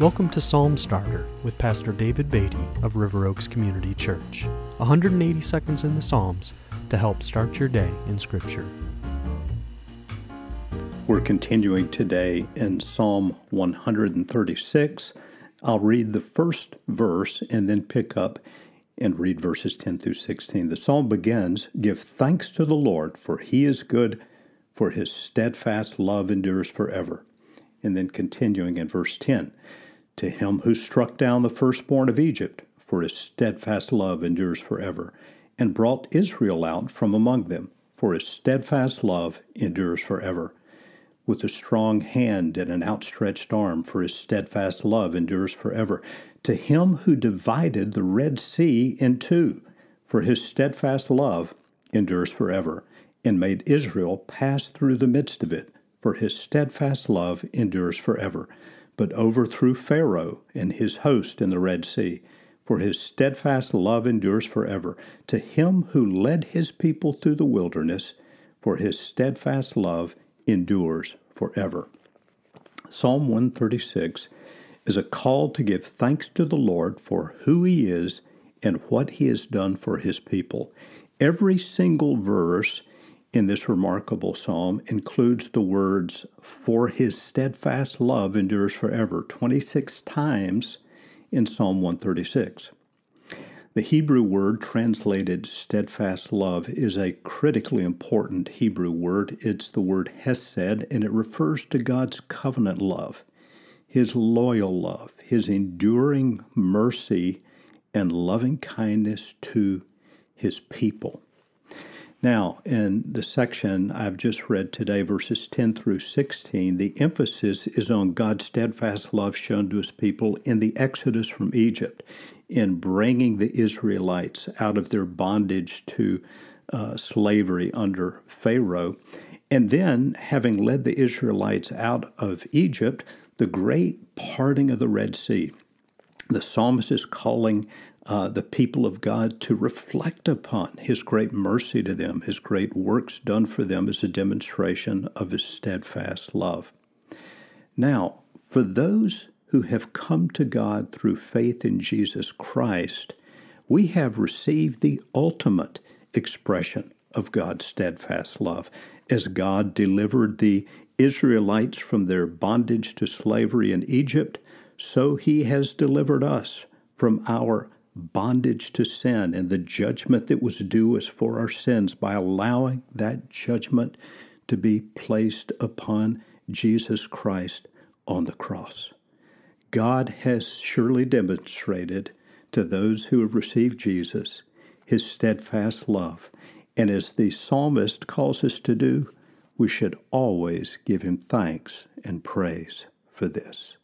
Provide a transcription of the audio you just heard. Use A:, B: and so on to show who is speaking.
A: Welcome to Psalm Starter with Pastor David Beatty of River Oaks Community Church. 180 seconds in the Psalms to help start your day in Scripture.
B: We're continuing today in Psalm 136. I'll read the first verse and then pick up and read verses 10 through 16. The psalm begins Give thanks to the Lord, for he is good, for his steadfast love endures forever. And then continuing in verse 10 to him who struck down the firstborn of Egypt, for his steadfast love endures forever, and brought Israel out from among them, for his steadfast love endures forever. With a strong hand and an outstretched arm, for his steadfast love endures forever. To him who divided the Red Sea in two, for his steadfast love endures forever, and made Israel pass through the midst of it, for his steadfast love endures forever but overthrew Pharaoh and his host in the Red Sea. For his steadfast love endures forever. To him who led his people through the wilderness, for his steadfast love endures forever. Psalm 136 is a call to give thanks to the Lord for who he is and what he has done for his people. Every single verse in this remarkable psalm includes the words, For his steadfast love endures forever, 26 times in Psalm 136. The Hebrew word translated steadfast love is a critically important Hebrew word. It's the word hesed, and it refers to God's covenant love, his loyal love, his enduring mercy, and loving kindness to his people. Now, in the section I've just read today, verses 10 through 16, the emphasis is on God's steadfast love shown to his people in the exodus from Egypt, in bringing the Israelites out of their bondage to uh, slavery under Pharaoh, and then, having led the Israelites out of Egypt, the great parting of the Red Sea. The psalmist is calling uh, the people of God to reflect upon His great mercy to them, His great works done for them as a demonstration of His steadfast love. Now, for those who have come to God through faith in Jesus Christ, we have received the ultimate expression of God's steadfast love. As God delivered the Israelites from their bondage to slavery in Egypt, so He has delivered us from our bondage to sin and the judgment that was due us for our sins by allowing that judgment to be placed upon Jesus Christ on the cross. God has surely demonstrated to those who have received Jesus his steadfast love. And as the psalmist calls us to do, we should always give him thanks and praise for this.